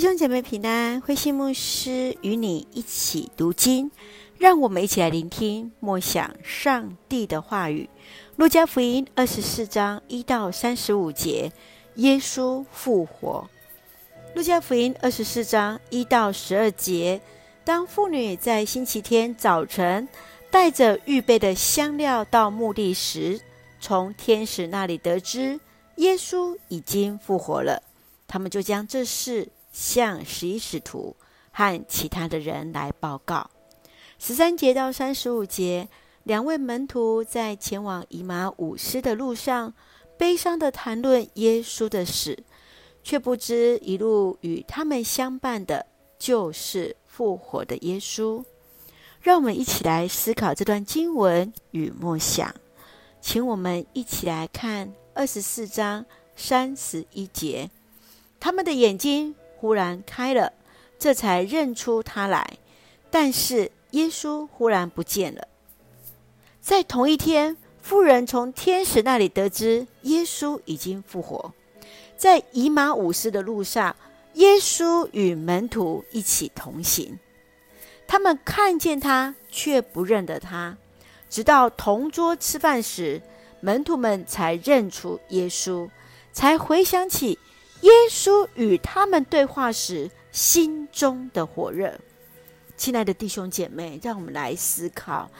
兄姐妹平安，慧信牧师与你一起读经，让我们一起来聆听默想上帝的话语。路加福音二十四章一到三十五节，耶稣复活。路加福音二十四章一到十二节，当妇女在星期天早晨带着预备的香料到墓地时，从天使那里得知耶稣已经复活了，他们就将这事。向十一使徒和其他的人来报告。十三节到三十五节，两位门徒在前往以马忤斯的路上，悲伤地谈论耶稣的死，却不知一路与他们相伴的，就是复活的耶稣。让我们一起来思考这段经文与默想。请我们一起来看二十四章三十一节，他们的眼睛。忽然开了，这才认出他来。但是耶稣忽然不见了。在同一天，妇人从天使那里得知耶稣已经复活。在以马忤斯的路上，耶稣与门徒一起同行。他们看见他，却不认得他。直到同桌吃饭时，门徒们才认出耶稣，才回想起。耶稣与他们对话时，心中的火热。亲爱的弟兄姐妹，让我们来思考，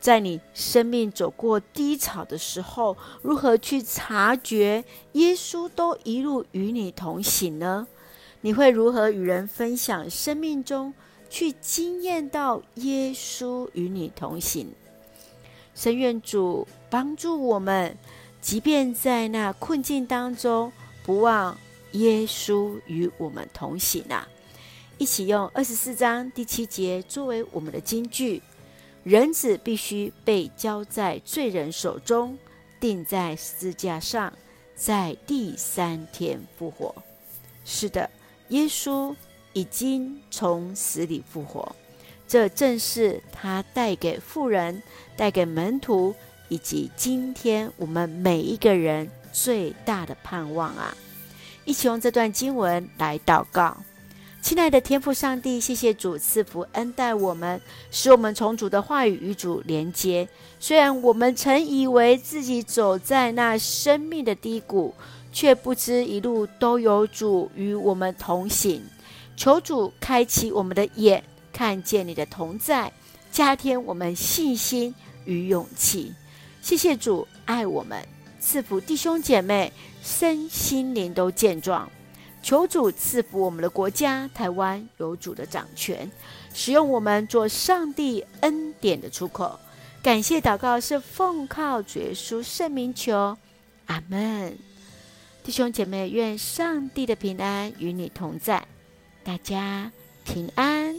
在你生命走过低潮的时候，如何去察觉耶稣都一路与你同行呢？你会如何与人分享生命中去惊艳到耶稣与你同行？神愿主帮助我们，即便在那困境当中，不忘。耶稣与我们同行啊！一起用二十四章第七节作为我们的金句：人子必须被交在罪人手中，钉在十字架上，在第三天复活。是的，耶稣已经从死里复活，这正是他带给富人、带给门徒以及今天我们每一个人最大的盼望啊！一起用这段经文来祷告，亲爱的天父上帝，谢谢主赐福恩待我们，使我们从主的话语与主连接。虽然我们曾以为自己走在那生命的低谷，却不知一路都有主与我们同行。求主开启我们的眼，看见你的同在，加添我们信心与勇气。谢谢主爱我们，赐福弟兄姐妹。身心灵都健壮，求主赐福我们的国家台湾有主的掌权，使用我们做上帝恩典的出口。感谢祷告是奉靠主耶稣圣名求，阿门。弟兄姐妹，愿上帝的平安与你同在，大家平安。